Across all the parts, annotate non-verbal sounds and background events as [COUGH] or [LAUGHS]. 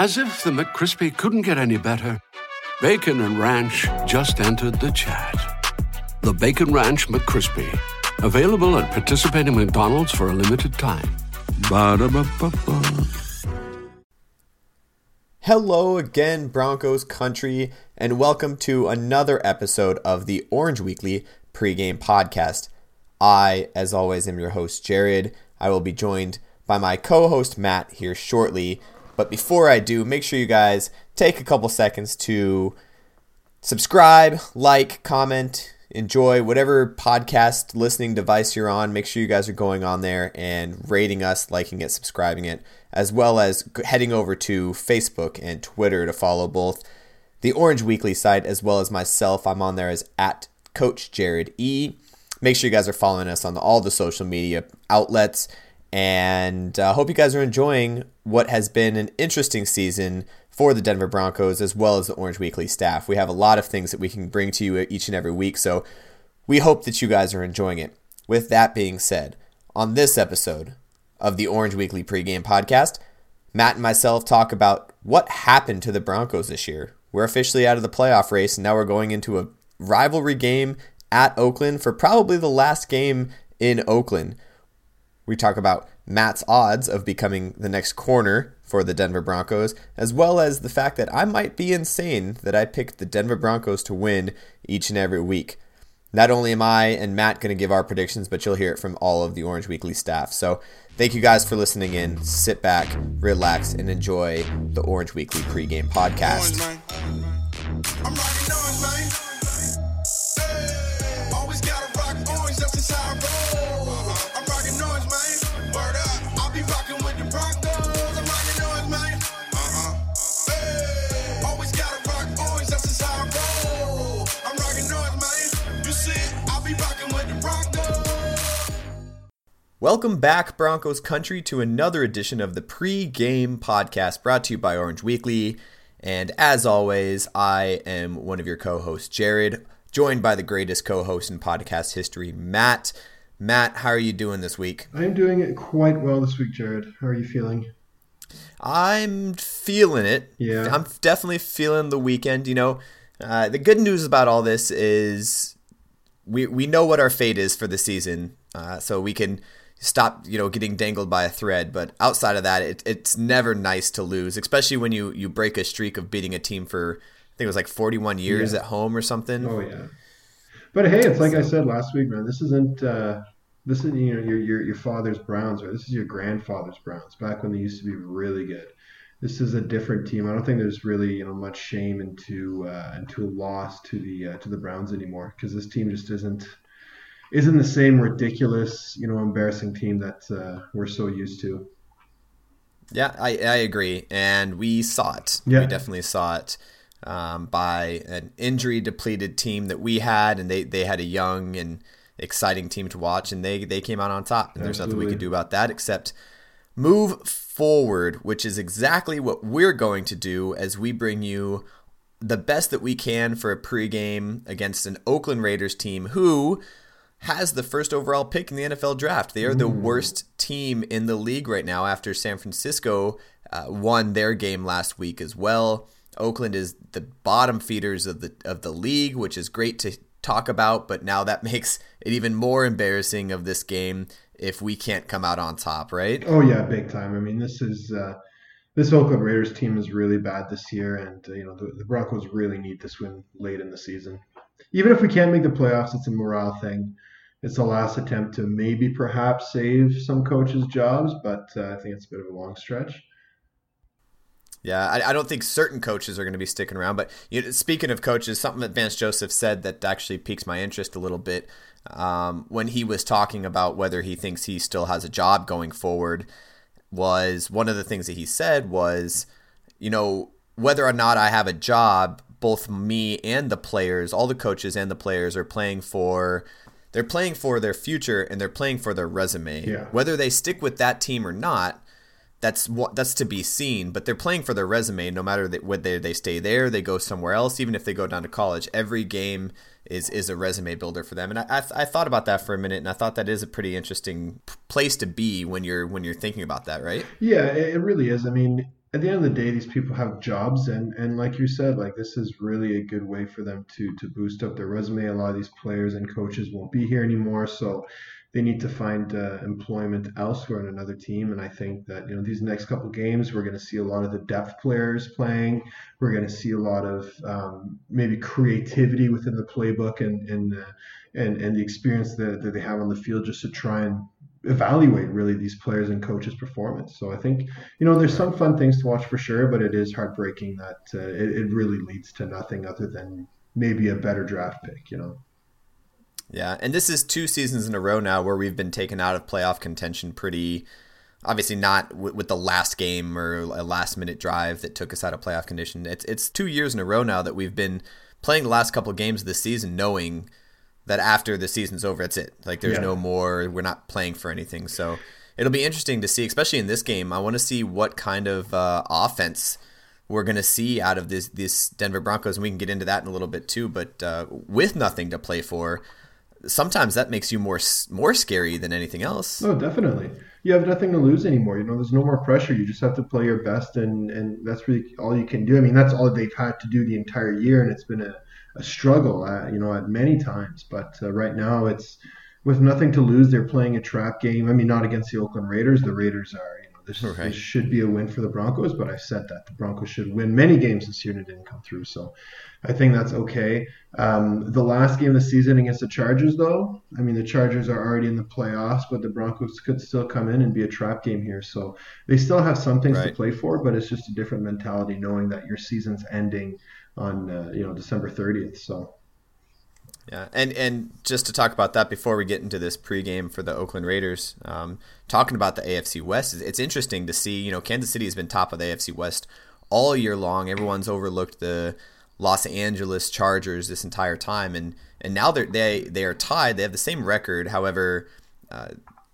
As if the McCrispy couldn't get any better, Bacon and Ranch just entered the chat. The Bacon Ranch McCrispy, available at participating McDonald's for a limited time. Ba-da-ba-ba-ba. Hello again, Broncos country, and welcome to another episode of the Orange Weekly pregame podcast. I, as always, am your host, Jared. I will be joined by my co host, Matt, here shortly. But before I do, make sure you guys take a couple seconds to subscribe, like, comment, enjoy whatever podcast listening device you're on. Make sure you guys are going on there and rating us, liking it, subscribing it, as well as heading over to Facebook and Twitter to follow both the Orange Weekly site as well as myself. I'm on there as at Coach Jared E. Make sure you guys are following us on all the social media outlets. And I uh, hope you guys are enjoying what has been an interesting season for the Denver Broncos as well as the Orange Weekly staff. We have a lot of things that we can bring to you each and every week, so we hope that you guys are enjoying it. With that being said, on this episode of the Orange Weekly pregame podcast, Matt and myself talk about what happened to the Broncos this year. We're officially out of the playoff race, and now we're going into a rivalry game at Oakland for probably the last game in Oakland. We talk about Matt's odds of becoming the next corner for the Denver Broncos, as well as the fact that I might be insane that I picked the Denver Broncos to win each and every week. Not only am I and Matt going to give our predictions, but you'll hear it from all of the Orange Weekly staff. So thank you guys for listening in. Sit back, relax, and enjoy the Orange Weekly pregame podcast. Welcome back, Broncos country, to another edition of the pre-game podcast brought to you by Orange Weekly. And as always, I am one of your co-hosts, Jared, joined by the greatest co-host in podcast history, Matt. Matt, how are you doing this week? I'm doing it quite well this week, Jared. How are you feeling? I'm feeling it. Yeah. I'm definitely feeling the weekend. You know, uh, the good news about all this is we we know what our fate is for the season, uh, so we can stop you know getting dangled by a thread but outside of that it, it's never nice to lose especially when you you break a streak of beating a team for i think it was like 41 years Yeah. at home or something Oh yeah. But hey, it's like I said last week, man. This isn't uh, this is you know your your your father's Browns, or this is your grandfather's Browns. Back when they used to be really good. This is a different team. I don't think there's really you know much shame into uh, into a loss to the uh, to the Browns anymore because this team just isn't isn't the same ridiculous you know embarrassing team that uh, we're so used to. yeah i i agree and we saw it Yeah. we definitely saw it um, by an injury depleted team that we had and they they had a young and exciting team to watch and they they came out on top and there's nothing we Absolutely. could do about that except move forward, which is exactly what we're going to do as we bring you the best that we can for a pregame against an Oakland Raiders team who has the first overall pick in the NFL draft. They are the worst team in the league right now after San Francisco uh, won their game last week as well. Oakland is the bottom feeders of the of the league, which is great to talk about, but now that [LAUGHS] makes it even more embarrassing of this game if we can't come out on top, right? Oh yeah, big time. I mean, this is uh, this Oakland Raiders team is really bad this year, and uh, you know the, the Broncos really need this win late in the season. Even if we can't make the playoffs, it's a morale thing. It's the last attempt to maybe perhaps save some coaches' jobs, but uh, I think it's a bit of a long stretch. Yeah, I, I don't think certain coaches are going to be sticking around. But you speaking of coaches, something that Vance Joseph said that actually piques my interest a little bit um, when he was talking about whether he thinks he still has a job going forward. was one of the things that he said was, you know, whether or not I have a job, both me and the players, all the coaches and the players are playing for they're playing for their future and they're playing for their resume. Yeah. Whether they stick with that team or not, that's what that's to be seen. But they're playing for their resume, no matter that whether they stay there, they go somewhere else, even if they go down to college. Every game is is a resume builder for them. And I, I, I thought about that for a minute, and I thought that is a pretty interesting place to be when you're when you're thinking about that, right? Yeah, it, it really is. I mean, at the end of the day, these people have jobs, and and like you said, like this is really a good way for them to to boost up their resume. A lot of these players and coaches won't be here anymore, so they need to find uh, employment elsewhere in another team. And I think that you know these next couple games, we're going to see a lot of the depth players playing. We're going to see a lot of um, maybe creativity within the playbook and and uh, and and the experience that, that they have on the field just to try and evaluate really these players and coaches' performance. So I think you know there's some fun things to watch for sure, but it is heartbreaking that uh, it, it really leads to nothing other than maybe a better draft pick. You know. Yeah, and this is two seasons in a row now where we've been taken out of playoff contention pretty obviously not w- with the last game or a last minute drive that took us out of playoff condition. It's it's two years in a row now that we've been playing the last couple of games of the season knowing that after the season's over, that's it. Like there's Yeah. no more. We're not playing for anything. So it'll be interesting to see, especially in this game. I want to see what kind of uh, offense we're going to see out of this this Denver Broncos, and we can get into that in a little bit too. But uh, with nothing to play for, sometimes that makes you more more scary than anything else. No, definitely. You have nothing to lose anymore. You know, there's no more pressure. You just have to play your best, and and that's really all you can do. I mean, that's all they've had to do the entire year, and it's been a, a struggle, uh, you know, at many times. But uh, right now, it's with nothing to lose. They're playing a trap game. I mean, not against the Oakland Raiders. The Raiders are, you know, this, Right. this should be a win for the Broncos. But I said that the Broncos should win many games this year, and it didn't come through. So I think that's okay. Um, the last game of the season against the Chargers, though, I mean, the Chargers are already in the playoffs, but the Broncos could still come in and be a trap game here. So they still have some things to play for, but it's just a different mentality knowing that your season's ending on, uh, you know, December 30th. So. Yeah, and and just to talk about that before we get into this pregame for the Oakland Raiders, um, talking about the AFC West, it's interesting to see. You know, Kansas City has been top of the AFC West all year long. Everyone's overlooked the Los Angeles Chargers this entire time, and and now they're they they are tied. They have the same record. However, uh,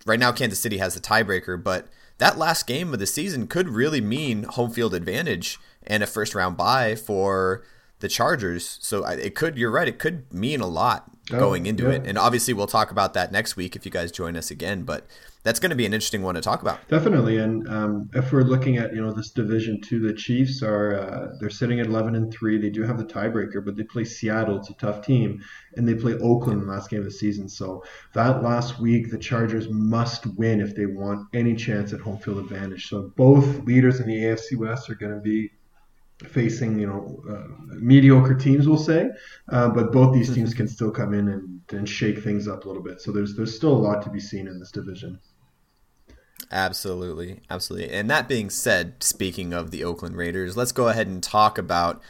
right now Kansas City has the tiebreaker, but that last game of the season could really mean home field advantage and a first round bye for the Chargers. So it could, you're right, it could mean a lot Oh, going into yeah. it. And obviously, we'll talk about that next week if you guys join us again. But that's going to be an interesting one to talk about. Definitely, and um, if we're looking at you know this division two, the Chiefs are uh, they're sitting at eleven and three. They do have the tiebreaker, but they play Seattle. It's a tough team, and they play Oakland in the last game of the season. So that last week, the Chargers must win if they want any chance at home field advantage. So both leaders in the AFC West are going to be facing you know uh, mediocre teams, we'll say, uh, but both these teams can still come in and, and shake things up a little bit. So there's there's still a lot to be seen in this division. Absolutely. Absolutely. And that being said, speaking of the Oakland Raiders, let's go ahead and talk about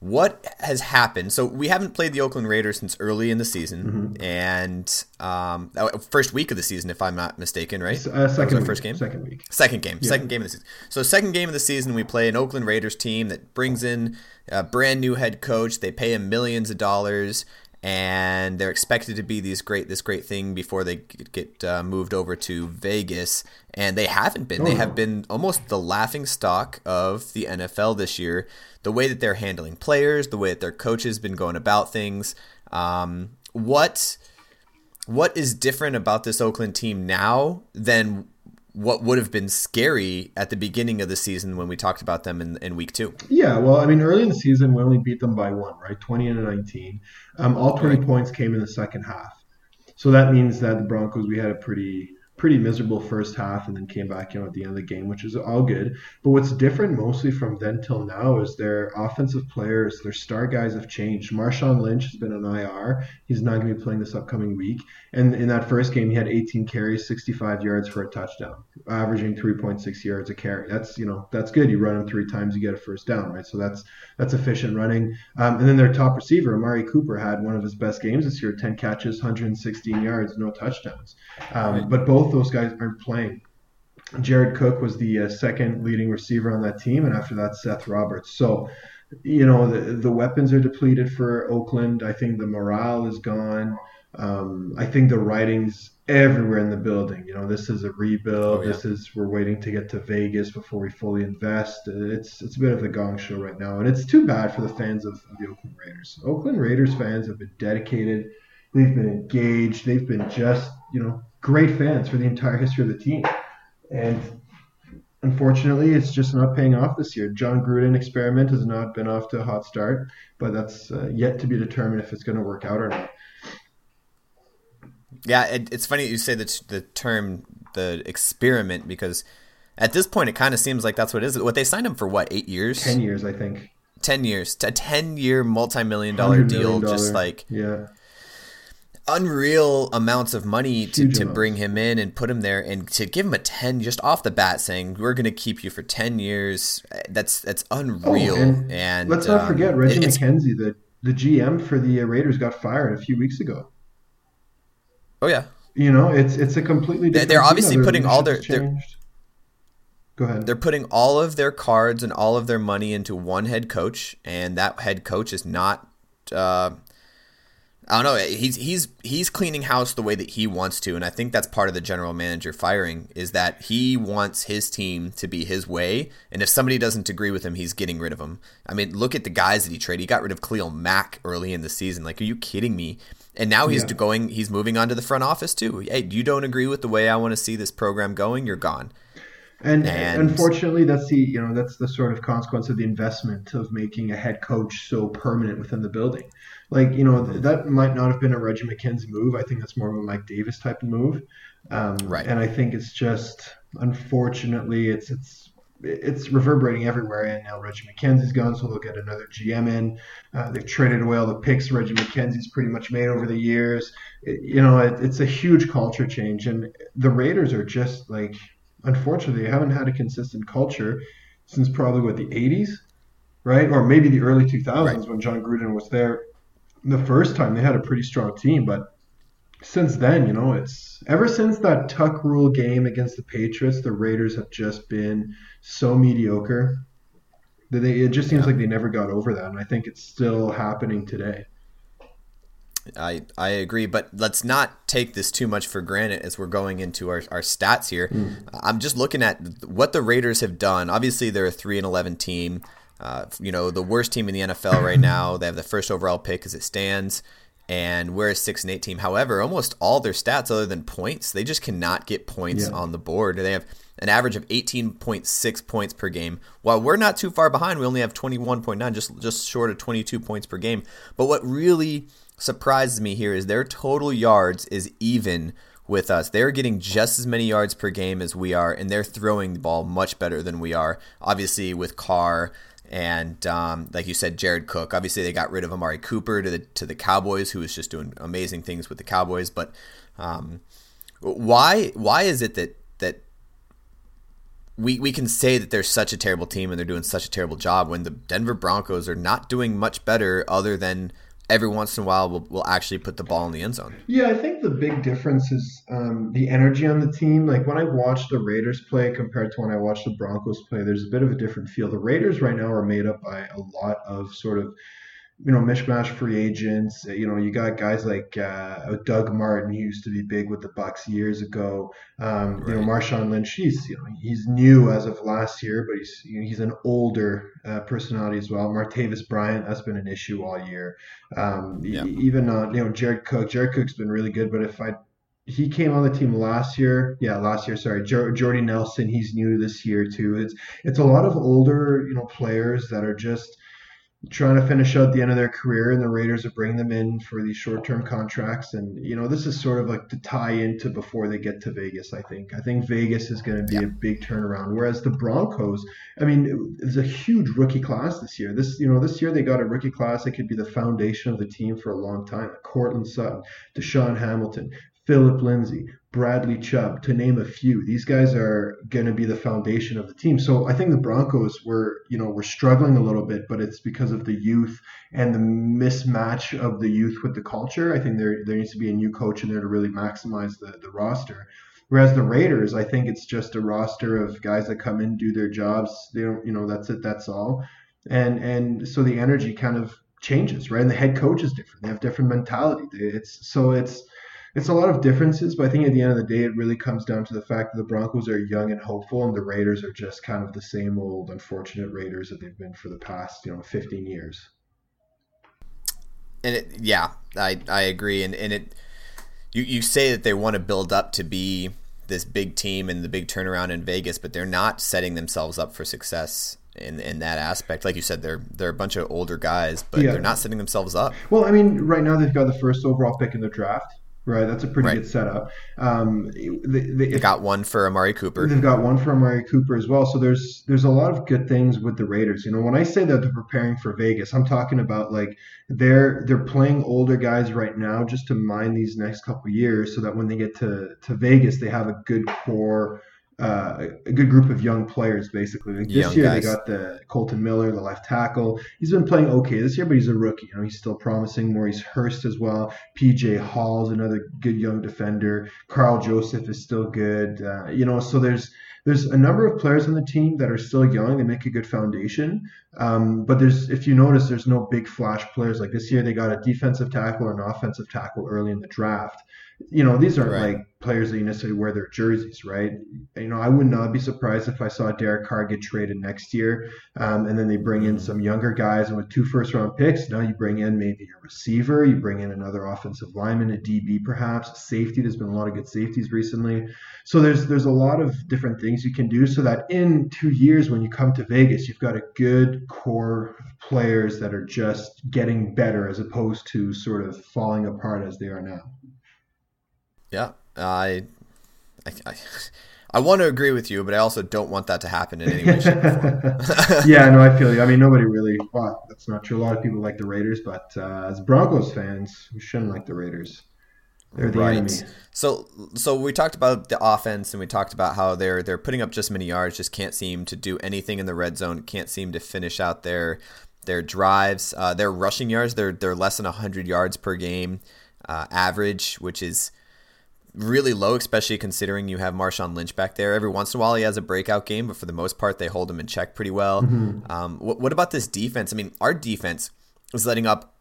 what has happened. So we haven't played the Oakland Raiders since early in the season, and um, uh, first week of the season, if I'm not mistaken, right? Uh, second first game. Second week. Second game, second game of the season. So second game of the season, we play an Oakland Raiders team that brings in a brand new head coach. They pay him millions of dollars, and they're expected to be these great this great thing before they get uh, moved over to Vegas. And they haven't been. they no. have been almost the laughing stock of the NFL this year. The way that they're handling players, the way that their coaches has been going about things. Um, what what is different about this Oakland team now than what would have been scary at the beginning of the season when we talked about them in, in week two? Yeah, well, I mean, early in the season, we only beat them by one, right? 20 and 19. Um, all 20 points came in the second half. So that means that the Broncos, we had a pretty pretty miserable first half and then came back you know at the end of the game which is all good. But what's different mostly from then till now is their offensive players their star guys have changed. Marshawn lynch has been on ir he's not going to be playing this upcoming week. And in that first game he had 18 carries 65 yards for a touchdown averaging 3.6 yards a carry. That's you know that's good. You run him three times you get a first down right? So that's that's efficient running. Um, and then their top receiver amari cooper had one of his best games this year 10 catches 116 yards no touchdowns. Um, but both those guys aren't playing Jared Cook was the uh, second leading receiver on that team, and after that, Seth Roberts. So, you know, the the weapons are depleted for Oakland. I think the morale is gone. Um, I think the writing's everywhere in the building. You know, this is a rebuild. Oh, yeah. This is we're waiting to get to Vegas before we fully invest. It's it's a bit of a gong show right now, and it's too bad for the fans of, of the Oakland Raiders. Oakland Raiders fans have been dedicated. They've been engaged. They've been just you know great fans for the entire history of the team, and unfortunately, it's just not paying off this year. Jon Gruden experiment has not been off to a hot start, but that's uh, yet to be determined if it's going to work out or not. Yeah, it, it's funny you say the the term the experiment because at this point it kind of seems like that's what it is. What they signed him for what eight years? Ten years, I think. Ten years, a ten year multi million dollar deal, just like yeah, unreal amounts of money to, to bring him in and put him there and to give him a 10 just off the bat saying we're going to keep you for 10 years that's that's unreal oh, and, and, let's not um, forget reggie mckenzie the, the gm for the raiders got fired a few weeks ago Oh yeah. You know, it's it's a completely different. They're obviously putting all their. Go ahead. They're putting all of their cards and all of their money into one head coach, and that head coach is not. Uh, I don't know. He's he's he's cleaning house the way that he wants to, and I think that's part of the general manager firing is that he wants his team to be his way, and if somebody doesn't agree with him, he's getting rid of them. I mean, look at the guys that he traded. He got rid of Khalil Mack early in the season. Like, are you kidding me? And now he's yeah. going. He's moving on to the front office too. Hey, you don't agree with the way I want to see this program going? You're gone. And, and, unfortunately, that's the you know that's the sort of consequence of the investment of making a head coach so permanent within the building. Like you know that might not have been a Reggie McKenzie move. I think that's more of a Mike Davis type of move. Um, right. And I think it's just unfortunately it's it's it's reverberating everywhere. And now Reggie McKenzie's gone, so they'll get another GM in. Uh, they've traded away all the picks Reggie McKenzie's pretty much made over the years. It, you know, it, it's a huge culture change, and the Raiders are just like, unfortunately, they haven't had a consistent culture since probably what the '80s, right, or maybe the early 2000s right. when Jon Gruden was there. The first time they had a pretty strong team, but since then, you know, it's ever since that tuck rule game against the Patriots, the Raiders have just been so mediocre that they, it just seems yeah. like they never got over that, and I think it's still happening today. I I agree, but let's not take this too much for granted as we're going into our, our stats here. Mm. I'm just looking at what the Raiders have done. Obviously, they're a three and eleven team. Uh, you know, the worst team in the NFL right now. They have the first overall pick as it stands and we're a six and eight team. However, almost all their stats, other than points, they just cannot get points yeah. on the board. They have an average of 18.6 points per game. While we're not too far behind, we only have 21.9, just just short of 22 points per game. But what really surprises me here is their total yards is even with us. They're getting just as many yards per game as we are, and they're throwing the ball much better than we are. Obviously, with Carr and um, like you said, Jared Cook. Obviously, they got rid of Amari Cooper to the to the Cowboys, who was just doing amazing things with the Cowboys. But um, why why is it that that we we can say that they're such a terrible team and they're doing such a terrible job when the Denver Broncos are not doing much better other than every once in a while will will actually put the ball in the end zone. Yeah, I think the big difference is um, the energy on the team. Like when I watch the Raiders play compared to when I watch the Broncos play, there's a bit of a different feel. The Raiders right now are made up by a lot of sort of you know, mishmash free agents. You know, you got guys like uh, Doug Martin, who used to be big with the Bucs years ago. Um, right. You know, Marshawn Lynch, he's you know he's new as of last year, but he's you know, he's an older uh, personality as well. Martavis Bryant, that's been an issue all year. Um, yeah. Even uh, you know Jared Cook, Jared Cook's been really good, but if I he came on the team last year. Yeah, last year. Sorry, jo- Jordy Nelson. He's new this year too. It's it's a lot of older you know players that are just trying to finish out the end of their career, and the Raiders are bringing them in for these short-term contracts. And you know, this is sort of like to tie into before they get to Vegas. I think. I think Vegas is going to be yeah. a big turnaround. Whereas the Broncos, I mean, there's a huge rookie class this year. This, you know, this year they got a rookie class that could be the foundation of the team for a long time. Courtland Sutton, DaeSean Hamilton, Phillip Lindsay, Bradley Chubb, to name a few. These guys are going to be the foundation of the team. So I think the Broncos were, you know, were struggling a little bit, but it's because of the youth and the mismatch of the youth with the culture. I think there there needs to be a new coach in there to really maximize the the roster. Whereas the Raiders, I think it's just a roster of guys that come in, do their jobs. They don't, you know, that's it, that's all. And and so the energy kind of changes, right? And the head coach is different. They have different mentality. It's so it's it's a lot of differences, but I think at the end of the day, it really comes down to the fact that the Broncos are young and hopeful, and the Raiders are just kind of the same old unfortunate Raiders that they've been for the past, you know, 15 years. And it, yeah, I I agree, and and it you you say that they want to build up to be this big team and the big turnaround in Vegas, but they're not setting themselves up for success in in that aspect. Like you said, they're they're a bunch of older guys, but yeah. they're not setting themselves up. Well, I mean, right now they've got the first overall pick in the draft. Right, that's a pretty right. good setup. Um, they, they, they got one for Amari Cooper. They've got one for Amari Cooper as well. So there's there's a lot of good things with the Raiders. You know, when I say that they're preparing for Vegas, I'm talking about like they're they're playing older guys right now just to mine these next couple years, so that when they get to to Vegas, they have a good core uh, a good group of young players, basically. Like this young year, guys. they got the Kolton Miller, the left tackle. He's been playing okay this year, but he's a rookie. You know, he's still promising. Maurice Hurst as well. PJ Hall's another good young defender. Karl Joseph is still good. Uh, you know, so there's there's a number of players on the team that are still young. They make a good foundation. Um, but there's, if you notice, there's no big flash players. Like this year, they got a defensive tackle and an offensive tackle early in the draft you know, these aren't right. like players that you necessarily wear their jerseys, right? You know, I would not be surprised if I saw Derek Carr get traded next year, um, and then they bring in some younger guys, and with two first round picks, now you bring in maybe a receiver, you bring in another offensive lineman, a DB perhaps, safety. There's been a lot of good safeties recently, so there's there's a lot of different things you can do, so that in two years when you come to Vegas, you've got a good core of players that are just getting better as opposed to sort of falling apart as they are now. Yeah, I, I, I, [LAUGHS] I, want to agree with you, but I also don't want that to happen in any way. [LAUGHS] yeah, no, I feel you. I mean, nobody really. Well, that's not true. A lot of people like the Raiders, but uh, as Broncos fans, we shouldn't like the Raiders. They're the right. enemy. So, so we talked about the offense, and we talked about how they're they're putting up just many yards, just can't seem to do anything in the red zone, can't seem to finish out their their drives. Uh, their rushing yards, they're they're less than hundred yards per game uh, average, which is really low, especially considering you have Marshawn Lynch back there. Every once in a while, he has a breakout game, but for the most part, they hold him in check pretty well. Mm-hmm. Um, what, what, about this defense? I mean, our defense is letting up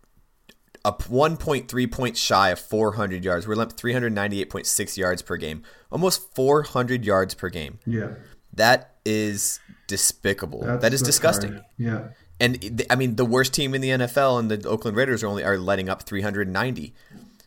a 1.3 points shy of 400 yards. We're up 398.6 yards per game, almost 400 yards per game. Yeah, that is despicable. That's, that is disgusting. Hard. Yeah. And I mean, the worst team in the NFL and the Oakland Raiders are only are letting up 390.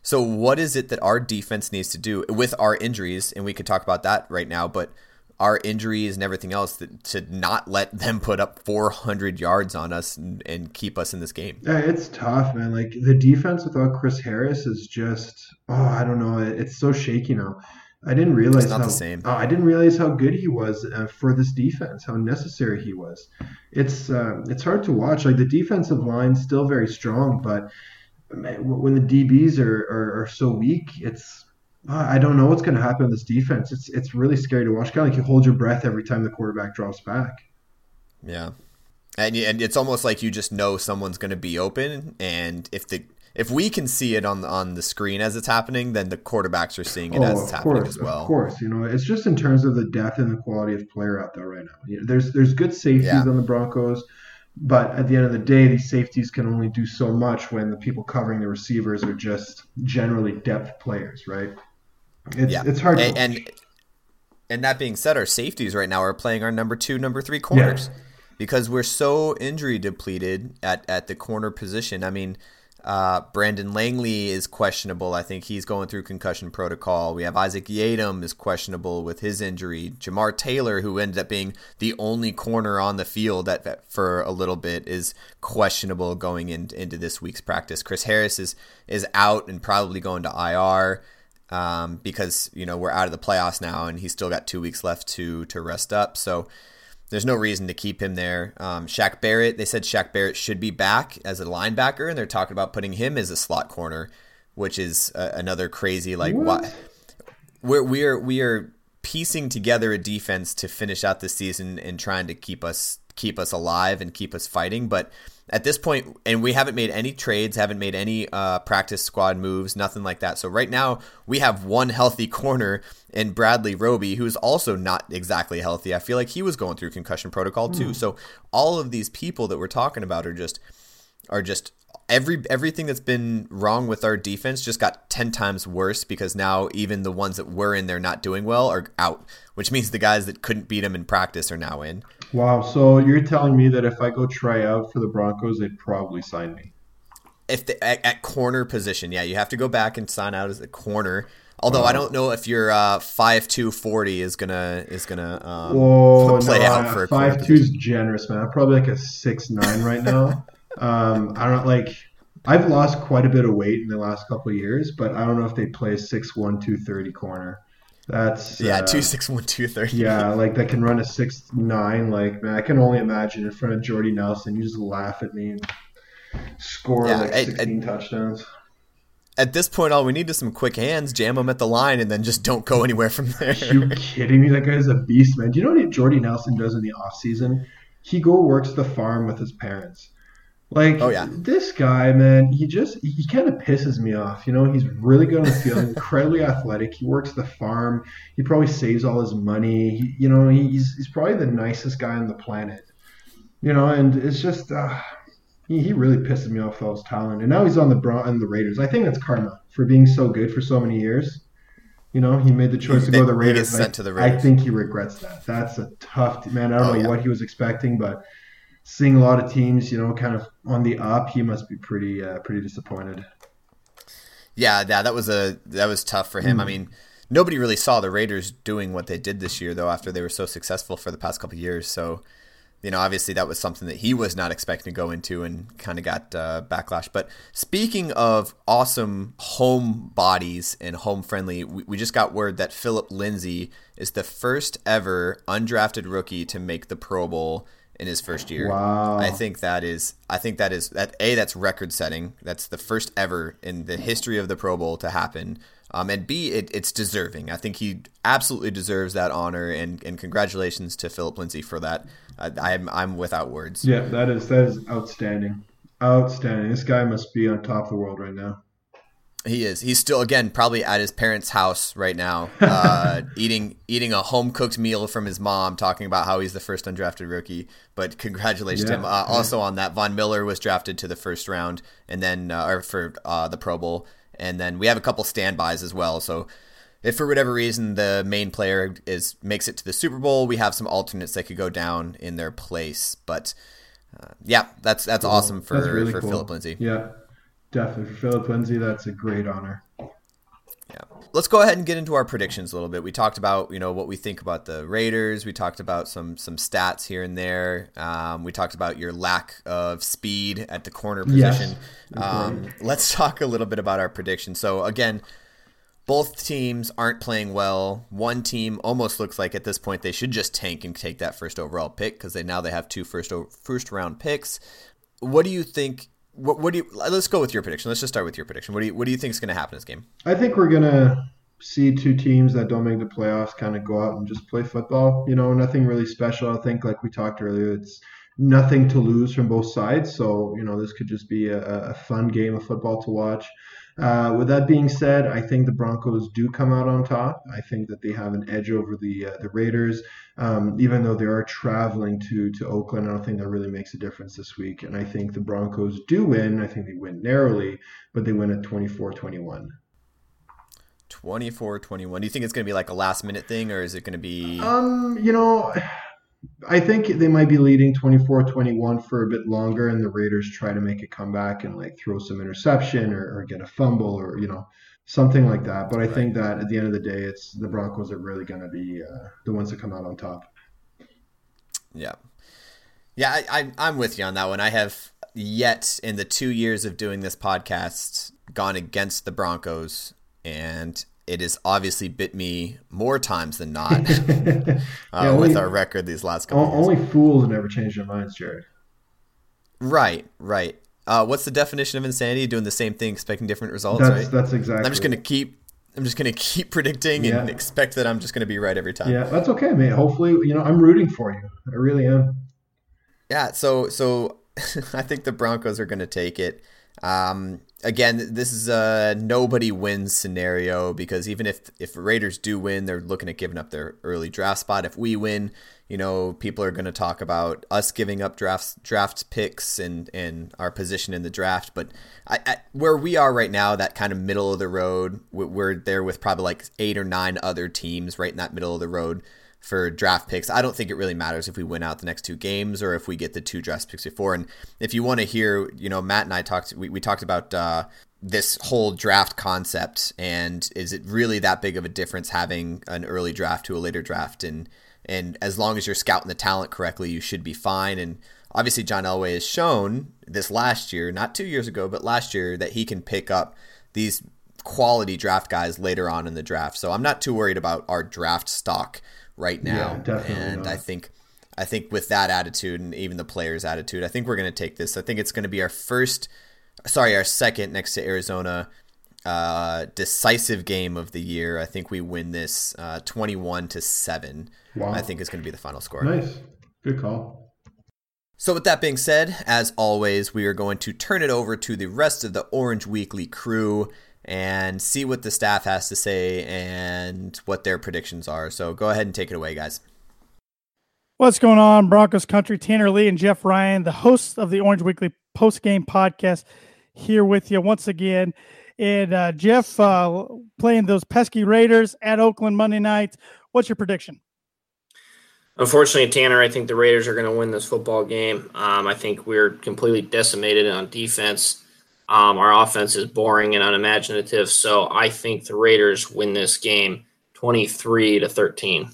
So, what is it that our defense needs to do with our injuries? And we could talk about that right now, but our injuries and everything else that, to not let them put up 400 yards on us and, and, keep us in this game. Yeah, it's tough, man. Like the defense without Chris Harris is just, oh, I don't know. It's so shaky now. I didn't realize how, Oh, I didn't realize how good he was uh, for this defense, how necessary he was. It's uh, it's hard to watch. Like the defensive line still very strong, but when the DBs are, are, are so weak, it's I don't know what's going to happen in this defense. It's it's really scary to watch. Kind of like you hold your breath every time the quarterback drops back. Yeah, and and it's almost like you just know someone's going to be open, and if the if we can see it on the, on the screen as it's happening, then the quarterbacks are seeing it oh, as it's happening course, as well. Of course, you know it's just in terms of the depth and the quality of player out there right now. You know, there's there's good safeties yeah. on the Broncos. But at the end of the day, these safeties can only do so much when the people covering the receivers are just generally depth players, right? It's, yeah. it's hard. And, and, and that being said, our safeties right now are playing our number two, number three corners yeah. because we're so injury depleted at at the corner position. I mean, uh, Brendan Langley is questionable. I think he's going through concussion protocol. We have Isaac Yiadom is questionable with his injury. Jamar Taylor, who ended up being the only corner on the field at, for a little bit, is questionable going in, into this week's practice. Chris Harris is is out and probably going to IR um, because you know we're out of the playoffs now, and he's still got two weeks left to to rest up. So there's no reason to keep him there. Um, Shaq Barrett, they said Shaq Barrett should be back as a linebacker, and they're talking about putting him as a slot corner, which is uh, another crazy like what? We're we're we are piecing together a defense to finish out the season and trying to keep us keep us alive and keep us fighting. But at this point, and we haven't made any trades, haven't made any uh, practice squad moves, nothing like that. So right now we have one healthy corner in Bradley Roby, who's also not exactly healthy. I feel like he was going through concussion protocol too. Mm. So all of these people that we're talking about are just are just every everything that's been wrong with our defense just got 10 times worse because now even the ones that were in there not doing well are out which means the guys that couldn't beat them in practice are now in wow so you're telling me that if i go try out for the broncos they'd probably sign me if the, at, at corner position yeah you have to go back and sign out as a corner Although I don't know if your uh, five two forty is gonna is gonna um, Whoa, [LAUGHS] play no, out for a five two is generous, man. I'm probably like a six nine right now. [LAUGHS] Um, I don't like. I've lost quite a bit of weight in the last couple of years, but I don't know if they play a six-one-two thirty corner. That's yeah, uh, two six one two thirty. Yeah, [LAUGHS] like that can run a six nine. Like man, I can only imagine in front of Jordy Nelson, you just laugh at me and score yeah, like sixteen touchdowns. At this point, all we need is some quick hands, jam them at the line, and then just don't go anywhere from there. Are you kidding me? That guy's a beast, man. Do you know what Jordy Nelson does in the off season? He go works the farm with his parents like, oh yeah, this guy, man, he just he kind of pisses me off. You know, he's really good on the field, [LAUGHS] incredibly athletic. He works the farm. He probably saves all his money. He, you know, he's he's probably the nicest guy on the planet. You know, and it's just uh, he, he really pisses me off with all his talent. And now he's on the Bron- on the Raiders. I think that's karma for being so good for so many years. You know, he made the choice to go to the Raiders. Sent to the Raiders. I think he regrets that. That's a tough man. I don't oh, know yeah. what he was expecting, but seeing a lot of teams, you know, kind of on the up, he must be pretty uh, pretty disappointed. Yeah, yeah, that was a that was tough for him. Mm. I mean, nobody really saw the Raiders doing what they did this year, though, after they were so successful for the past couple years. So, you know, obviously that was something that he was not expecting to go into, and kind of got uh, backlash. But speaking of awesome home bodies and home friendly, we, we just got word that Phillip Lindsay is the first ever undrafted rookie to make the Pro Bowl in his first year. Wow. I think that is I think that is that a that's record setting. That's the first ever in the history of the Pro Bowl to happen. Um, and B, it, it's deserving. I think he absolutely deserves that honor, and, and congratulations to Phillip Lindsay for that. I, I'm I'm without words. Yeah, that is that is outstanding, outstanding. This guy must be on top of the world right now. He is. He's still again probably at his parents' house right now, uh, [LAUGHS] eating eating a home cooked meal from his mom, talking about how he's the first undrafted rookie. But congratulations yeah, to him. Uh. Also on that, Von Miller was drafted to the first round, and then uh, or for uh, the Pro Bowl, and then we have a couple standbys as well. So if for whatever reason the main player is makes it to the Super Bowl, we have some alternates that could go down in their place. But uh, yeah, that's that's cool. awesome for that's really for cool. Phillip Lindsay. Yeah. Definitely. For Phillip Lindsay, that's a great honor. Yeah. Let's go ahead and get into our predictions a little bit. We talked about, you know, what we think about the Raiders. We talked about some some stats here and there. Um, we talked about your lack of speed at the corner position. Yes. Um, let's [LAUGHS] talk a little bit about our predictions. So again, both teams aren't playing well. One team almost looks like at this point they should just tank and take that first overall pick because they now they have two first first round picks. What do you think what, what do you? Let's go with your prediction. Let's just start with your prediction. What do you What do you think is going to happen in this game? I think we're gonna see two teams that don't make the playoffs kind of go out and just play football. You know, nothing really special. I think, like we talked earlier, it's nothing to lose from both sides. So you know, this could just be a, a fun game of football to watch. Uh, with that being said, I think the Broncos do come out on top. I think that they have an edge over the uh, the Raiders, um, even though they are traveling to to Oakland. I don't think that really makes a difference this week. And I think the Broncos do win. I think they win narrowly, but they win at 24-21. 24-21. Do you think it's going to be like a last minute thing, or is it going to be? Um, you know. I think they might be leading 24-21 for a bit longer, and the Raiders try to make a comeback and like throw some interception or, or get a fumble or you know something like that. But I right. think that at the end of the day, it's the Broncos are really going to be uh, the ones that come out on top. Yeah, yeah, I, I, I'm with you on that one. I have yet in the two years of doing this podcast gone against the Broncos, and it has obviously bit me more times than not [LAUGHS] uh, yeah, only, with our record these last couple. Only fools have never change their minds, Jared. Right, right. Uh, what's the definition of insanity? Doing the same thing, expecting different results. That's right? that's exactly. I'm just gonna keep. I'm just gonna [LAUGHS] keep predicting yeah. and expect that I'm just gonna be right every time. Yeah, that's okay, mate. Hopefully, you know, I'm rooting for you. I really am. Yeah, so so [LAUGHS] I think the Broncos are going to take it. Um, again, this is a nobody wins scenario because even if if Raiders do win, they're looking at giving up their early draft spot. If we win, you know, people are going to talk about us giving up drafts, draft picks and and our position in the draft. But I, where we are right now, that kind of middle of the road, we're there with probably like eight or nine other teams right in that middle of the road for draft picks. I don't think it really matters if we win out the next two games or if we get the two draft picks before. And if you want to hear, you know, Matt and I talked, we, we talked about uh, this whole draft concept and is it really that big of a difference having an early draft to a later draft? And, and as long as you're scouting the talent correctly, you should be fine. And obviously, John Elway has shown this last year, not two years ago, but last year, that he can pick up these quality draft guys later on in the draft. So I'm not too worried about our draft stock right now. Yeah, and not. I think I think with that attitude and even the players' attitude, I think we're going to take this. I think it's going to be our first, sorry, our second next to Arizona uh, decisive game of the year. I think we win this uh, 21 to 7. Wow. I think is going to be the final score. Nice. Good call. So, with that being said, as always, we are going to turn it over to the rest of the Orange Weekly crew and see what the staff has to say and what their predictions are. So go ahead and take it away, guys. What's going on, Broncos country? Tanner Lee and Jeff Ryan, the hosts of the Orange Weekly post game podcast, here with you once again. And uh, Jeff, uh, playing those pesky Raiders at Oakland Monday night. What's your prediction? Unfortunately, Tanner, I think the Raiders are going to win this football game. Um, I think we're completely decimated on defense. Um, our offense is boring and unimaginative, so I think the Raiders win this game 23 to 13.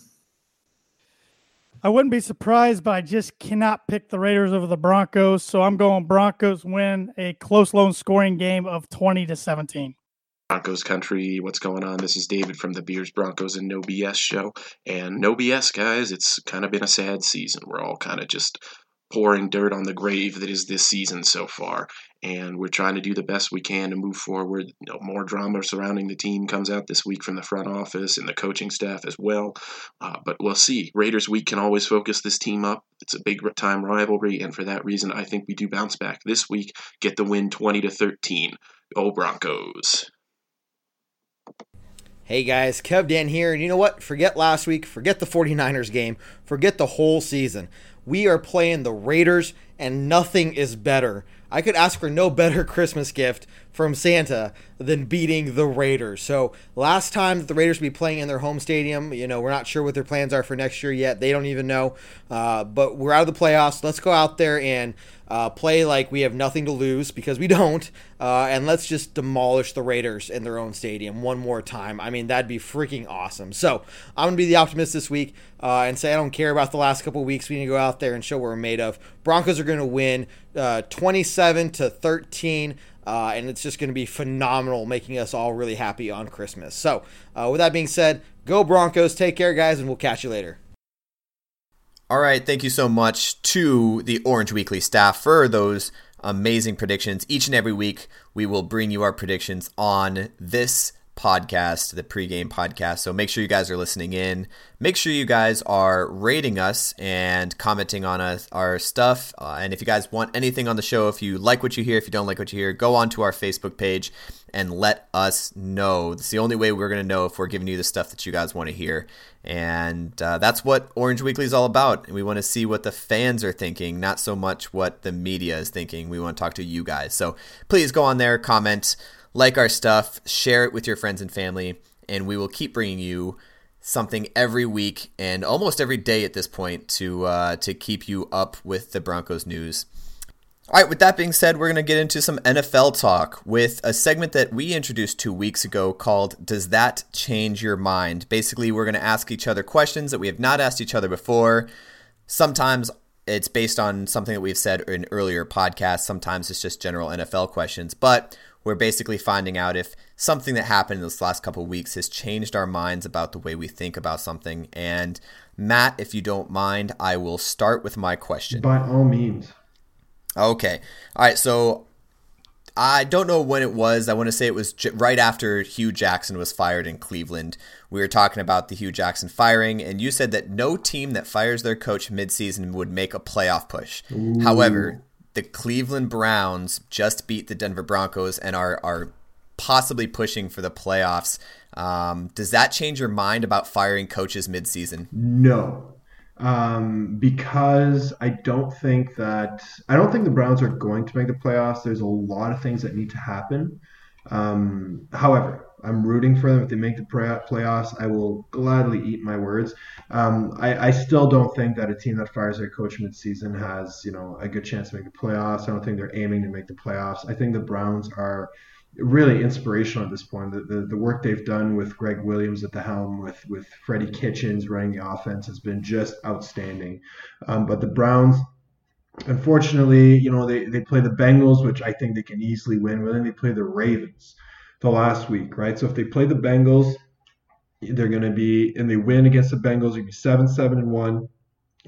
I wouldn't be surprised, but I just cannot pick the Raiders over the Broncos. So I'm going Broncos win a close, lone scoring game of 20 to 17. Broncos country, what's going on? This is David from the Beers, Broncos, and No BS show. And no BS, guys, it's kind of been a sad season. We're all kind of just pouring dirt on the grave that is this season so far. And we're trying to do the best we can to move forward. You know, more drama surrounding the team comes out this week from the front office and the coaching staff as well. Uh, but we'll see. Raiders week can always focus this team up. It's a big time rivalry, and for that reason, I think we do bounce back this week. Get the win, twenty to thirteen. Go Broncos. Hey guys, Kev Dan here, and you know what? Forget last week, forget the 49ers game, forget the whole season. We are playing the Raiders, and nothing is better. I could ask for no better [LAUGHS] Christmas gift from Santa than beating the Raiders. So last time the Raiders will be playing in their home stadium, you know, we're not sure what their plans are for next year yet. They don't even know. Uh, but we're out of the playoffs. Let's go out there and uh, play like we have nothing to lose because we don't, uh, and let's just demolish the Raiders in their own stadium one more time. I mean, that'd be freaking awesome. So I'm gonna be the optimist this week uh, and say I don't care about the last couple weeks. We need to go out there and show what we're made of. Broncos are gonna win uh, 27 to 13. Uh, and it's just going to be phenomenal, making us all really happy on Christmas. So, uh, with that being said, go Broncos. Take care, guys, and we'll catch you later. All right. Thank you so much to the Orange Weekly staff for those amazing predictions. Each and every week, we will bring you our predictions on this podcast, the pregame podcast. So make sure you guys are listening in. Make sure you guys are rating us and commenting on us, our stuff. Uh, and if you guys want anything on the show, if you like what you hear, if you don't like what you hear, go on to our Facebook page and let us know. It's the only way we're going to know if we're giving you the stuff that you guys want to hear. And uh, that's what Orange Weekly is all about. And we want to see what the fans are thinking, not so much what the media is thinking. We want to talk to you guys. So please go on there, comment like our stuff, share it with your friends and family, and we will keep bringing you something every week and almost every day at this point to uh, to keep you up with the Broncos news. All right, with that being said, we're going to get into some NFL talk with a segment that we introduced two weeks ago called Does That Change Your Mind? Basically, we're going to ask each other questions that we have not asked each other before. Sometimes it's based on something that we've said in earlier podcasts, sometimes it's just general NFL questions, but we're basically finding out if something that happened in this last couple weeks has changed our minds about the way we think about something. And Matt, if you don't mind, I will start with my question. By all means. Okay. All right. So I don't know when it was. I want to say it was j- right after Hue Jackson was fired in Cleveland. We were talking about the Hue Jackson firing, and you said that no team that fires their coach midseason would make a playoff push. Ooh. However, the Cleveland Browns just beat the Denver Broncos and are are possibly pushing for the playoffs. Um, does that change your mind about firing coaches midseason? No, um, because I don't think that I don't think the Browns are going to make the playoffs. There's a lot of things that need to happen. Um, however, I'm rooting for them. If they make the playoffs, I will gladly eat my words. Um, I, I, still don't think that a team that fires their coach midseason has, you know, a good chance to make the playoffs. I don't think they're aiming to make the playoffs. I think the Browns are really inspirational at this point. The, the, the, work they've done with Gregg Williams at the helm, with with Freddie Kitchens running the offense, has been just outstanding. Um, but the Browns, unfortunately, you know, they, they play the Bengals, which I think they can easily win, but then they play the Ravens the last week, right? So if they play the Bengals, they're going to be, and they win against the Bengals, they're be 7 7 and 1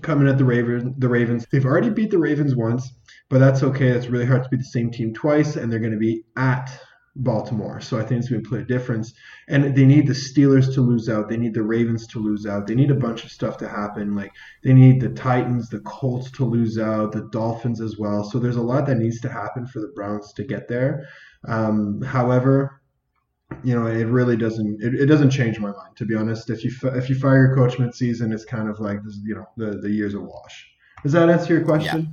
coming at the Ravens. The Ravens. They've already beat the Ravens once, but that's okay. It's really hard to beat the same team twice, and they're going to be at Baltimore. So I think it's going to play a difference. And they need the Steelers to lose out. They need the Ravens to lose out. They need a bunch of stuff to happen. Like they need the Titans, the Colts to lose out, the Dolphins as well. So there's a lot that needs to happen for the Browns to get there. Um, however, you know, it really doesn't it, it doesn't change my mind to be honest. If you if you fire your coach mid season, it's kind of like this, you know, the the year's a wash. Does that answer your question? Yeah.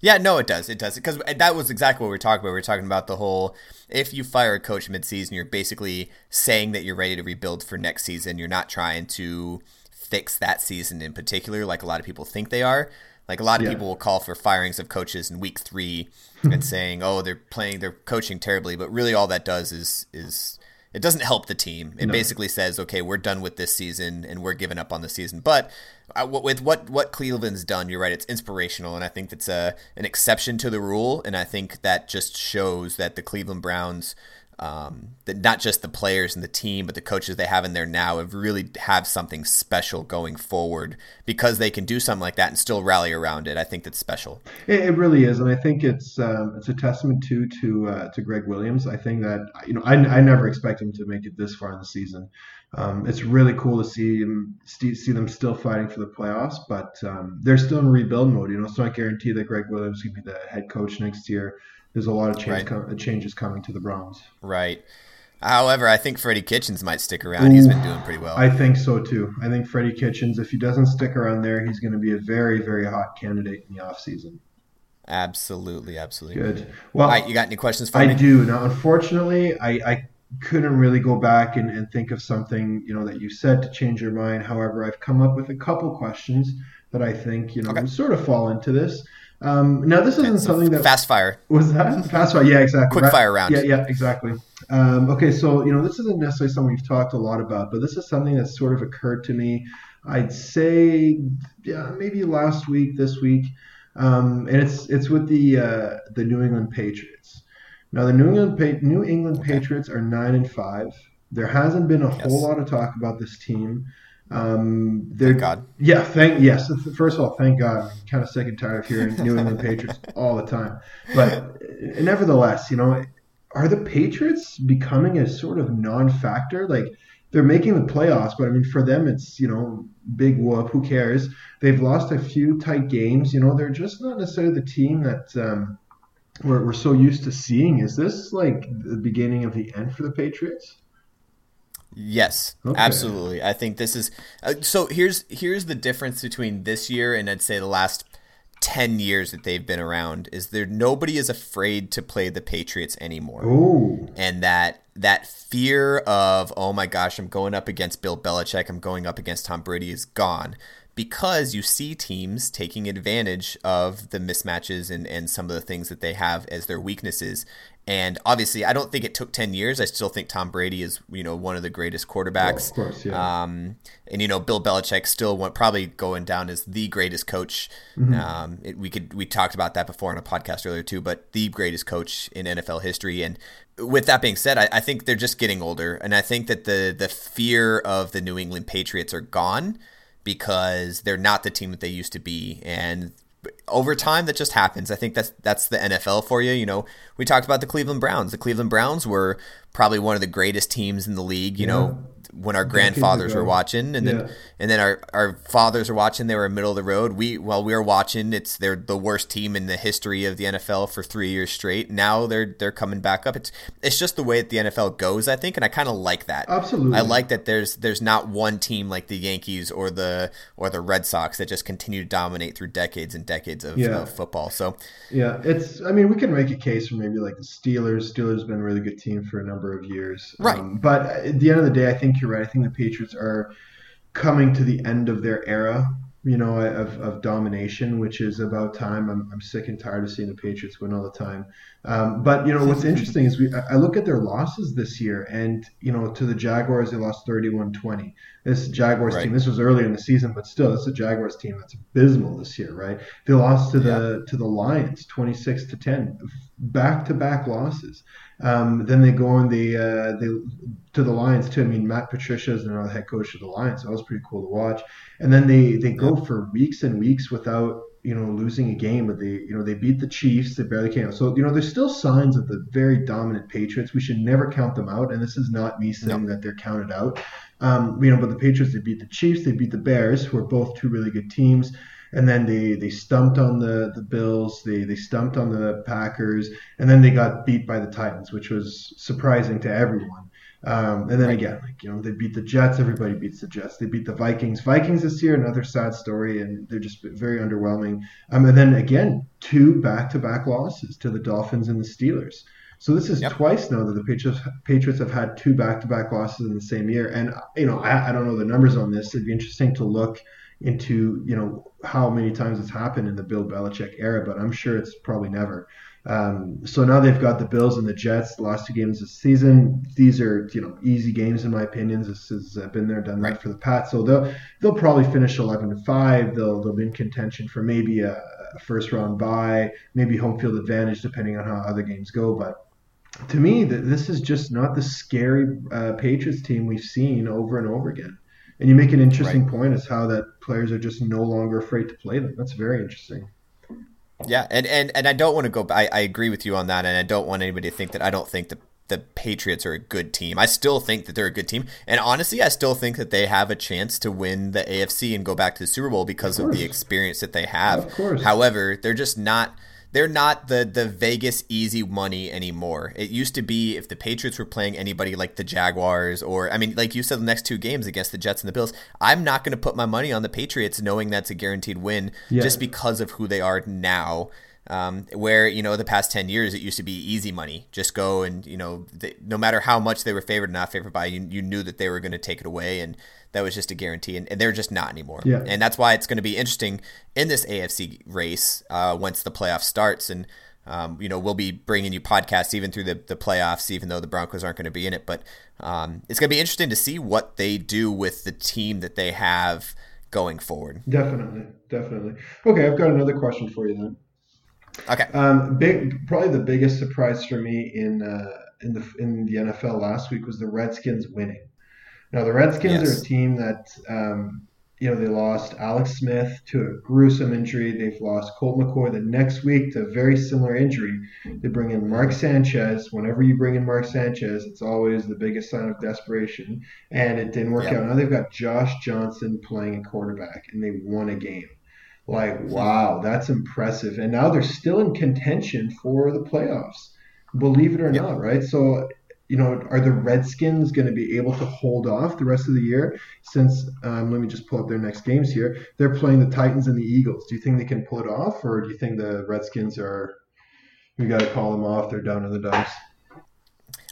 Yeah, no, it does. It does. Because uh, that was exactly what we were talking about. We were talking about the whole if you fire a coach midseason, you're basically saying that you're ready to rebuild for next season. You're not trying to fix that season in particular, like a lot of people think they are. Like a lot of yeah. people will call for firings of coaches in week three [LAUGHS] and saying, "Oh, they're playing, they're coaching terribly," but really all that does is is it doesn't help the team. It no. basically says, "Okay, we're done with this season and we're giving up on the season." But uh, with what what Cleveland's done, you're right. It's inspirational, and I think it's a an exception to the rule. And I think that just shows that the Cleveland Browns um, that not just the players and the team, but the coaches they have in there now have really have something special going forward because they can do something like that and still rally around it. I think that's special. It, it really is, and I think it's um, it's a testament to to uh, to Gregg Williams. I think that you know I, I never expect him to make it this far in the season. Um, it's really cool to see him see them still fighting for the playoffs, but um, they're still in rebuild mode. You know, it's not guaranteed that Gregg Williams can be the head coach next year there's a lot of change right. com- uh, changes coming to the Browns. Right. However, I think Freddie Kitchens might stick around. Ooh, he's been doing pretty well. I think so too. I think Freddie Kitchens, if he doesn't stick around there, he's going to be a very, very hot candidate in the offseason. Absolutely, absolutely. Good. Well, right, you got any questions for I me? I do. Now, unfortunately, I, I couldn't really go back and, and think of something you know that you said to change your mind. However, I've come up with a couple questions that I think you know okay. sort of fall into this. Um, now, this isn't something that fast fire was that [LAUGHS] fast fire. Yeah, exactly. Quick fire round. Yeah, yeah, exactly. Um, okay, so you know, this isn't necessarily something we've talked a lot about, but this is something that sort of occurred to me. I'd say, yeah, maybe last week, this week, um, and it's it's with the uh, the New England Patriots. Now, the New England pa- New England Patriots are nine and five. There hasn't been a yes. whole lot of talk about this team. Um, thank God. Yeah, thank yes. First of all, thank God. I'm kind of sick and tired of hearing New England [LAUGHS] Patriots all the time. But nevertheless, you know, are the Patriots becoming a sort of non-factor? Like they're making the playoffs, but I mean, for them, it's you know, big whoop. Who cares? They've lost a few tight games. You know, they're just not necessarily the team that. Um, we're, we're so used to seeing. Is this like the beginning of the end for the Patriots? Yes, okay. absolutely. I think this is uh, so. Here's here's the difference between this year and I'd say the last ten years that they've been around. Is there nobody is afraid to play the Patriots anymore, Ooh. and that that fear of oh my gosh, I'm going up against Bill Belichick, I'm going up against Tom Brady is gone because you see teams taking advantage of the mismatches and, and some of the things that they have as their weaknesses and obviously, I don't think it took ten years. I still think Tom Brady is, you know, one of the greatest quarterbacks. Well, of course, yeah. Um, and you know, Bill Belichick still went, probably going down as the greatest coach. Mm-hmm. Um, it, we could we talked about that before on a podcast earlier too, but the greatest coach in NFL history. And with that being said, I, I think they're just getting older, and I think that the the fear of the New England Patriots are gone because they're not the team that they used to be, and over time that just happens. I think that's that's the NFL for you. You know, we talked about the Cleveland Browns. The Cleveland Browns were probably one of the greatest teams in the league. You yeah. know, when our grandfathers were watching, and then and then our, our fathers were watching. They were in the middle of the road. We while we were watching, it's they're the worst team in the history of the NFL for three years straight. Now they're they're coming back up. It's it's just the way that the NFL goes, I think, and I kind of like that. Absolutely, I like that. There's there's not one team like the Yankees or the or the Red Sox that just continue to dominate through decades and decades of, yeah. of football. So yeah, it's. I mean, we can make a case for maybe like the Steelers. Steelers been a really good team for a number of years, right? Um, but at the end of the day, I think you're right. I think the Patriots are coming to the end of their era, you know, of, of domination, which is about time. I'm, I'm sick and tired of seeing the Patriots win all the time. Um, but, you know, what's interesting is we I look at their losses this year, and, you know, to the Jaguars, they lost 31 20. This Jaguars right. team, this was earlier in the season, but still, it's a Jaguars team that's abysmal this year, right? They lost to the yeah. to the Lions 26 to 10, back to back losses. Um, then they go and they uh, they to the Lions too. I mean, Matt Patricia is now the head coach of the Lions, so that was pretty cool to watch. And then they they go yeah. for weeks and weeks without you know losing a game, but they you know they beat the Chiefs. They barely came out. So you know there's still signs of the very dominant Patriots. We should never count them out. And this is not me saying no. that they're counted out. Um, you know, but the Patriots they beat the Chiefs, they beat the Bears, who are both two really good teams and then they they stumped on the the Bills, they they stumped on the Packers, and then they got beat by the Titans, which was surprising to everyone. Um, and then again, like you know, they beat the Jets. Everybody beats the Jets. They beat the Vikings. Vikings this year, another sad story, and they're just very underwhelming. Um, and then again, two back-to-back losses to the Dolphins and the Steelers. So this is yep. twice now that the Patriots Patriots have had two back-to-back losses in the same year. And you know, I, I don't know the numbers on this. It'd be interesting to look into you know how many times it's happened in the Bill Belichick era, but I'm sure it's probably never. Um, so now they've got the Bills and the Jets, the last two games this season. These are you know easy games in my opinion. This has uh, been there, done that for the Pats. So they'll they'll probably finish 11 to five. They'll they'll be in contention for maybe a, a first round bye, maybe home field advantage depending on how other games go. But to me, this is just not the scary uh, Patriots team we've seen over and over again. And you make an interesting right. point as how that players are just no longer afraid to play them. That's very interesting. Yeah, and, and, and I don't want to go. I, I agree with you on that, and I don't want anybody to think that I don't think that the Patriots are a good team. I still think that they're a good team, and honestly, I still think that they have a chance to win the AFC and go back to the Super Bowl because of, of the experience that they have. Of course. However, they're just not they're not the the Vegas easy money anymore. It used to be if the Patriots were playing anybody like the Jaguars or I mean like you said the next two games against the Jets and the Bills, I'm not going to put my money on the Patriots knowing that's a guaranteed win yeah. just because of who they are now. Um, where you know the past 10 years it used to be easy money just go and you know they, no matter how much they were favored or not favored by you, you knew that they were going to take it away and that was just a guarantee, and, and they're just not anymore. Yeah. And that's why it's going to be interesting in this AFC race uh, once the playoff starts. And, um, you know, we'll be bringing you podcasts even through the, the playoffs, even though the Broncos aren't going to be in it. But um, it's going to be interesting to see what they do with the team that they have going forward. Definitely. Definitely. Okay, I've got another question for you then. Okay. Um, big, probably the biggest surprise for me in uh, in the in the NFL last week was the Redskins winning. Now the Redskins yes. are a team that um, you know they lost Alex Smith to a gruesome injury. They've lost Colt McCoy the next week to a very similar injury. They bring in Mark Sanchez. Whenever you bring in Mark Sanchez, it's always the biggest sign of desperation, and it didn't work yep. out. Now they've got Josh Johnson playing a quarterback, and they won a game. Like wow, that's impressive. And now they're still in contention for the playoffs believe it or yep. not, right? So you know, are the Redskins going to be able to hold off the rest of the year? Since um, let me just pull up their next games here. They're playing the Titans and the Eagles. Do you think they can pull it off, or do you think the Redskins are? We got to call them off. They're down in the dumps.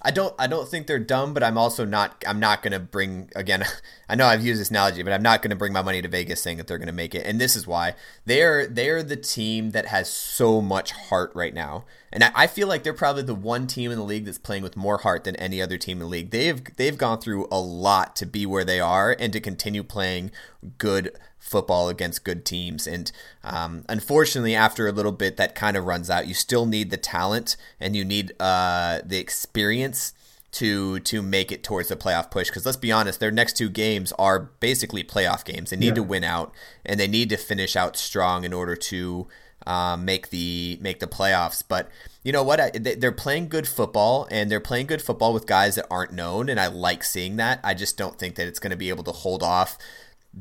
I don't I don't think they're dumb, but I'm also not I'm not gonna bring again [LAUGHS] I know I've used this analogy, but I'm not gonna bring my money to Vegas saying that they're gonna make it. And this is why. They're they're the team that has so much heart right now. And I, I feel like they're probably the one team in the league that's playing with more heart than any other team in the league. They've they've gone through a lot to be where they are and to continue playing good football against good teams. And um, unfortunately, after a little bit, that kind of runs out. You still need the talent and you need uh, the experience to to make it towards the playoff push. Because let's be honest, their next two games are basically playoff games. They need yeah. to win out and they need to finish out strong in order to um, make the make the playoffs. But you know what? They're playing good football, and they're playing good football with guys that aren't known, and I like seeing that. I just don't think that it's going to be able to hold off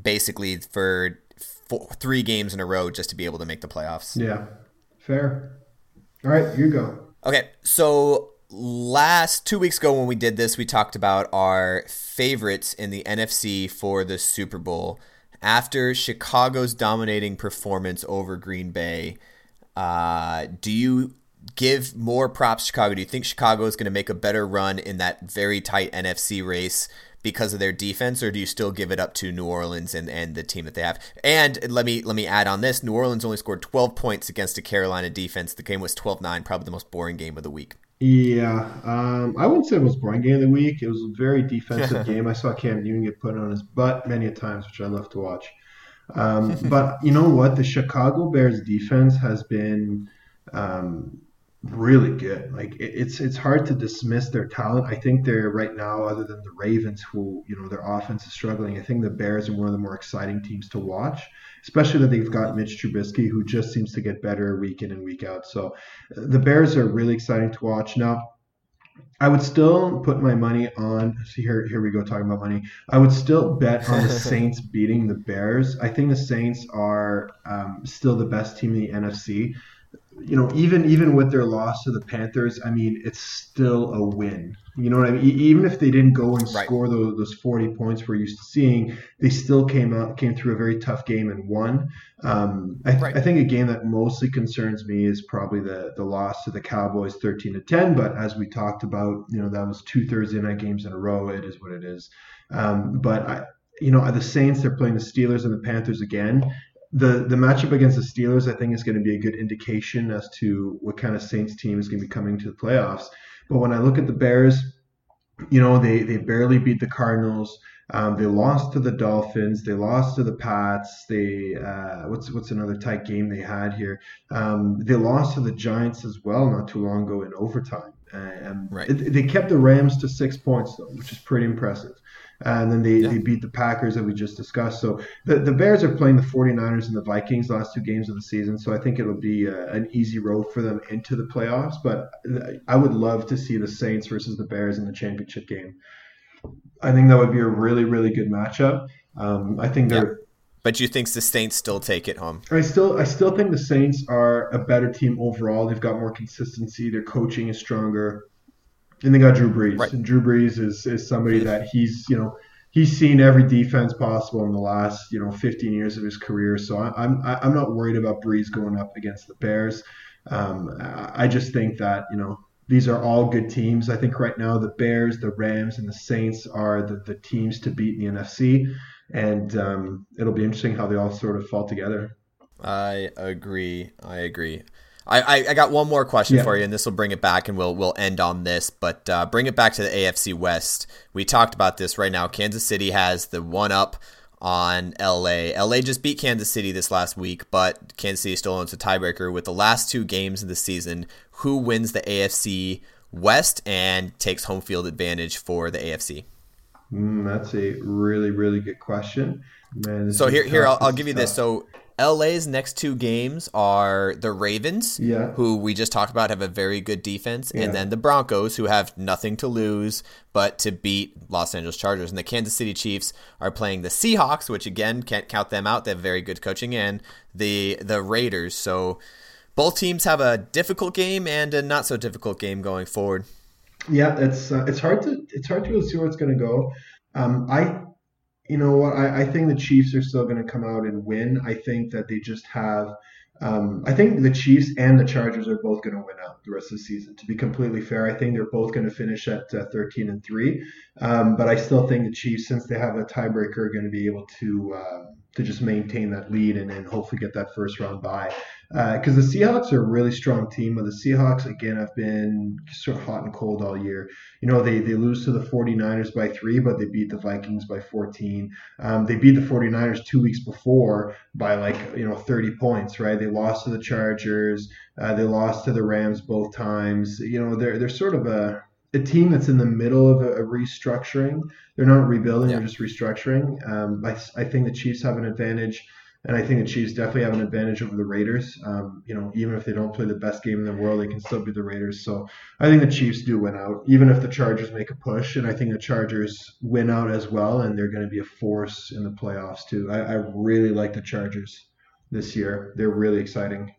basically for four, three games in a row just to be able to make the playoffs. Yeah, fair. All right, you go. Okay, so last two weeks ago when we did this, we talked about our favorites in the NFC for the Super Bowl. After Chicago's dominating performance over Green Bay, uh, do you give more props to Chicago? Do you think Chicago is going to make a better run in that very tight NFC race because of their defense, or do you still give it up to New Orleans and, and the team that they have? And let me let me add on this: New Orleans only scored 12 points against a Carolina defense. The game was 12-9, probably the most boring game of the week. Yeah, um, I wouldn't say it was boring game of the week. It was a very defensive [LAUGHS] game. I saw Cam Newton get put on his butt many a times, which I love to watch. Um, but you know what? The Chicago Bears defense has been um, really good. Like it, it's it's hard to dismiss their talent. I think they're right now, other than the Ravens, who you know their offense is struggling. I think the Bears are one of the more exciting teams to watch especially that they've got Mitch Trubisky, who just seems to get better week in and week out. So the Bears are really exciting to watch. Now, I would still put my money on. See here, here we go talking about money. I would still bet on the [LAUGHS] Saints beating the Bears. I think the Saints are um, still the best team in the NFC you know, even even with their loss to the Panthers, I mean, it's still a win. You know what I mean? Even if they didn't go and right. score those, those 40 points we're used to seeing, they still came out came through a very tough game and won. Um, I, right. I, think a game that mostly concerns me is probably the the loss to the Cowboys, 13 to 10. But as we talked about, you know, that was two Thursday night games in a row. It is what it is. Um, but I, you know, the Saints, they're playing the Steelers and the Panthers again the the matchup against the Steelers, I think, is going to be a good indication as to what kind of Saints team is going to be coming to the playoffs. But when I look at the Bears, you know, they they barely beat the Cardinals. Um, they lost to the Dolphins. They lost to the Pats. They uh, what's what's another tight game they had here? Um, they lost to the Giants as well not too long ago in overtime. And right. it, they kept the Rams to six points though, which is pretty impressive and then they, yeah. they beat the Packers that we just discussed. So the, the Bears are playing the 49ers and the Vikings last two games of the season. So I think it'll be a, uh, an easy road for them into the playoffs. But I would love to see the Saints versus the Bears in the championship game. I think that would be a really, really good matchup. Um, I think they're. Yeah. But you think the Saints still take it home? I still, I still think the Saints are a better team overall. They've got more consistency. Their coaching is stronger. And they got Drew Brees. Right. And Drew Brees is, is somebody that he's, you know, he's seen every defense possible in the last, you know, 15 years of his career. So I, I'm I'm not worried about Brees going up against the Bears. Um, I just think that, you know, these are all good teams. I think right now the Bears, the Rams, and the Saints are the, the teams to beat in the NFC. And um, it'll be interesting how they all sort of fall together. I agree. I agree. I, I, got one more question yeah. for you, and this will bring it back, and we'll we'll end on this. But uh, bring it back to the AFC West. We talked about this right now. Kansas City has the one up on LA. LA just beat Kansas City this last week, but Kansas City still owns a tiebreaker with the last two games of the season. Who wins the AFC West and takes home field advantage for the AFC? Mm, that's a really really good question. Man, so here here I'll, I'll give you this. So LA's next two games are the Ravens, yeah. who we just talked about have a very good defense, yeah. and then the Broncos, who have nothing to lose but to beat Los Angeles Chargers. And the Kansas City Chiefs are playing the Seahawks, which again can't count them out. They have very good coaching, and the the Raiders. So both teams have a difficult game and a not so difficult game going forward. Yeah, it's uh, it's hard to it's hard to really see where it's going to go. Um, I you know what? I, I think the Chiefs are still going to come out and win. I think that they just have. Um, I think the Chiefs and the Chargers are both going to win out the rest of the season. To be completely fair, I think they're both going to finish at uh, 13 and three. Um, but I still think the Chiefs, since they have a tiebreaker, are going to be able to uh, to just maintain that lead and, and hopefully get that first round bye because uh, the Seahawks are a really strong team. But the Seahawks, again, have been sort of hot and cold all year. You know, they, they lose to the 49ers by three, but they beat the Vikings by 14. Um, they beat the 49ers two weeks before by like, you know, 30 points, right? They lost to the Chargers. Uh, they lost to the Rams both times. You know, they're, they're sort of a, a team that's in the middle of a, a restructuring. They're not rebuilding, yeah. they're just restructuring. Um, I, I think the Chiefs have an advantage. And I think the Chiefs definitely have an advantage over the Raiders. Um, you know, even if they don't play the best game in the world, they can still be the Raiders. So I think the Chiefs do win out, even if the Chargers make a push. And I think the Chargers win out as well, and they're going to be a force in the playoffs too. I, I really like the Chargers this year. They're really exciting.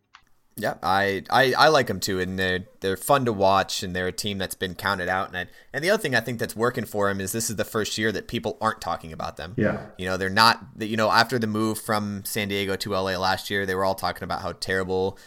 Yeah, I, I, I like them too, and they're they're fun to watch, and they're a team that's been counted out. And I, and the other thing I think that's working for them is this is the first year that people aren't talking about them. Yeah, you know they're not. You know after the move from San Diego to LA last year, they were all talking about how terrible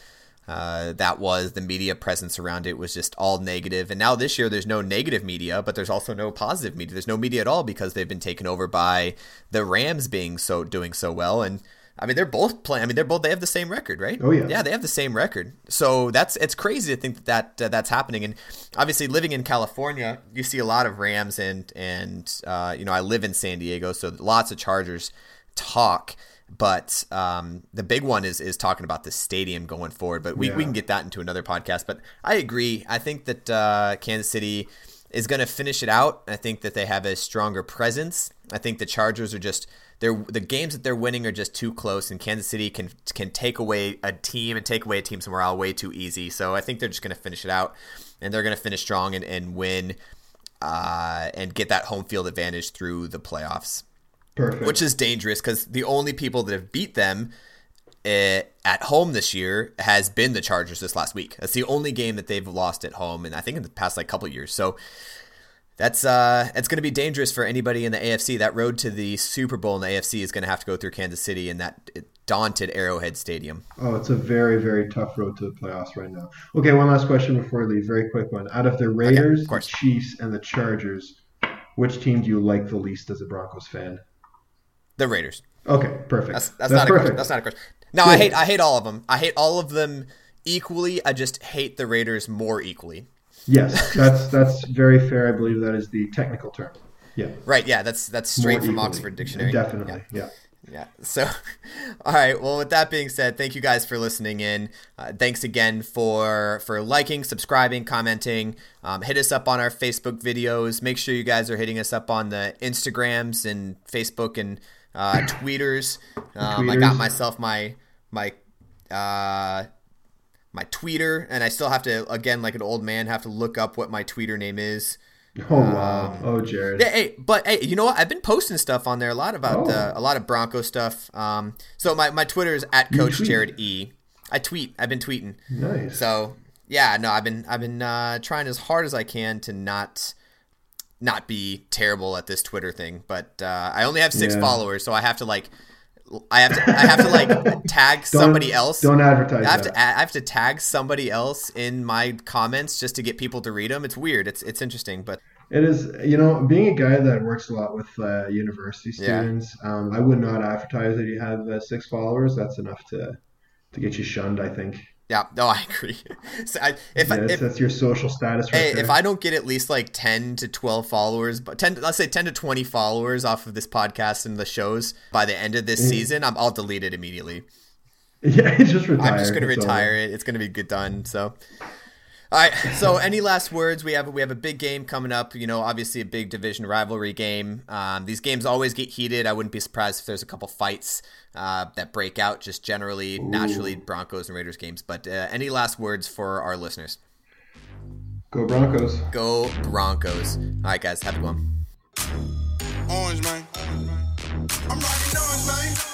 uh, that was. The media presence around it was just all negative. And now this year, there's no negative media, but there's also no positive media. There's no media at all because they've been taken over by the Rams being so doing so well and I mean, they're both playing. I mean, they're both. They have the same record, right? Oh yeah. Yeah, they have the same record. So that's it's crazy to think that, that uh, that's happening. And obviously, living in California, you see a lot of Rams and and uh, you know, I live in San Diego, so lots of Chargers talk. But um, the big one is is talking about the stadium going forward. But we, yeah. we can get that into another podcast. But I agree. I think that uh, Kansas City is going to finish it out. I think that they have a stronger presence. I think the Chargers are just they're the games that they're winning are just too close, and Kansas City can can take away a team and take away a team's morale way too easy. So I think they're just going to finish it out, and they're going to finish strong and, and win, uh, and get that home field advantage through the playoffs. Perfect. Which is dangerous because the only people that have beat them uh, at home this year has been the Chargers this last week. That's the only game that they've lost at home, and I think in the past like couple years. So that's uh, it's going to be dangerous for anybody in the AFC. That road to the Super Bowl in the AFC is going to have to go through Kansas City and that daunted Arrowhead Stadium. Oh, it's a very very tough road to the playoffs right now. Okay, one last question before we leave. Very quick one. Out of the Raiders, okay, of the Chiefs, and the Chargers, which team do you like the least as a Broncos fan? The Raiders. Okay, perfect. That's, that's, that's not perfect. a question. That's not a question. No, I hate I hate all of them. I hate all of them equally. I just hate the Raiders more equally. Yes, that's that's very fair. I believe that is the technical term. Yeah. Right. Yeah. That's that's straight More from equally. Oxford Dictionary. Definitely. Yeah. yeah. Yeah. So, [LAUGHS] all right. Well, with that being said, thank you guys for listening in. Uh, thanks again for for liking, subscribing, commenting. Um, hit us up on our Facebook videos. Make sure you guys are hitting us up on the Instagrams and Facebook and uh, tweeters. Um, tweeters. I got myself my my uh, my tweeter, and I still have to again, like an old man, have to look up what my tweeter name is. Oh wow! Um, oh, Jared. Yeah, hey, but hey, you know what? I've been posting stuff on there a lot about oh. uh, a lot of Bronco stuff. Um, so my, my Twitter is at Coach Jared E. I tweet. I've been tweeting. Nice. So yeah, no, I've been I've been uh, trying as hard as I can to not not be terrible at this Twitter thing. But uh, I only have six yeah. followers, so I have to like I have to I have to like [LAUGHS] tag somebody else. Don't advertise. I have that. to I have to tag somebody else in my comments just to get people to read them. It's weird. It's it's interesting, but it is. You know, being a guy that works a lot with uh, university students, yeah. um, I would not advertise that you have uh, six followers. That's enough to to get you shunned. I think. Yeah, no, [LAUGHS] I agree. so I, if, yeah, I, if that's your social status. Right hey, there. if I don't get at least like ten to twelve followers, but ten, let's say ten to twenty followers off of this podcast and the shows by the end of this mm. season, I'm I'll delete it immediately. [LAUGHS] Yeah, just retire. I'm just gonna retire it. It's gonna be good done. So. All right. So, any last words? We have we have a big game coming up. You know, obviously a big division rivalry game. Um, these games always get heated. I wouldn't be surprised if there's a couple fights uh, that break out. Just generally, Ooh. naturally, Broncos and Raiders games. But uh, any last words for our listeners? Go Broncos. Go Broncos. All right, guys. Have a good one. Orange man. I'm rocking orange man.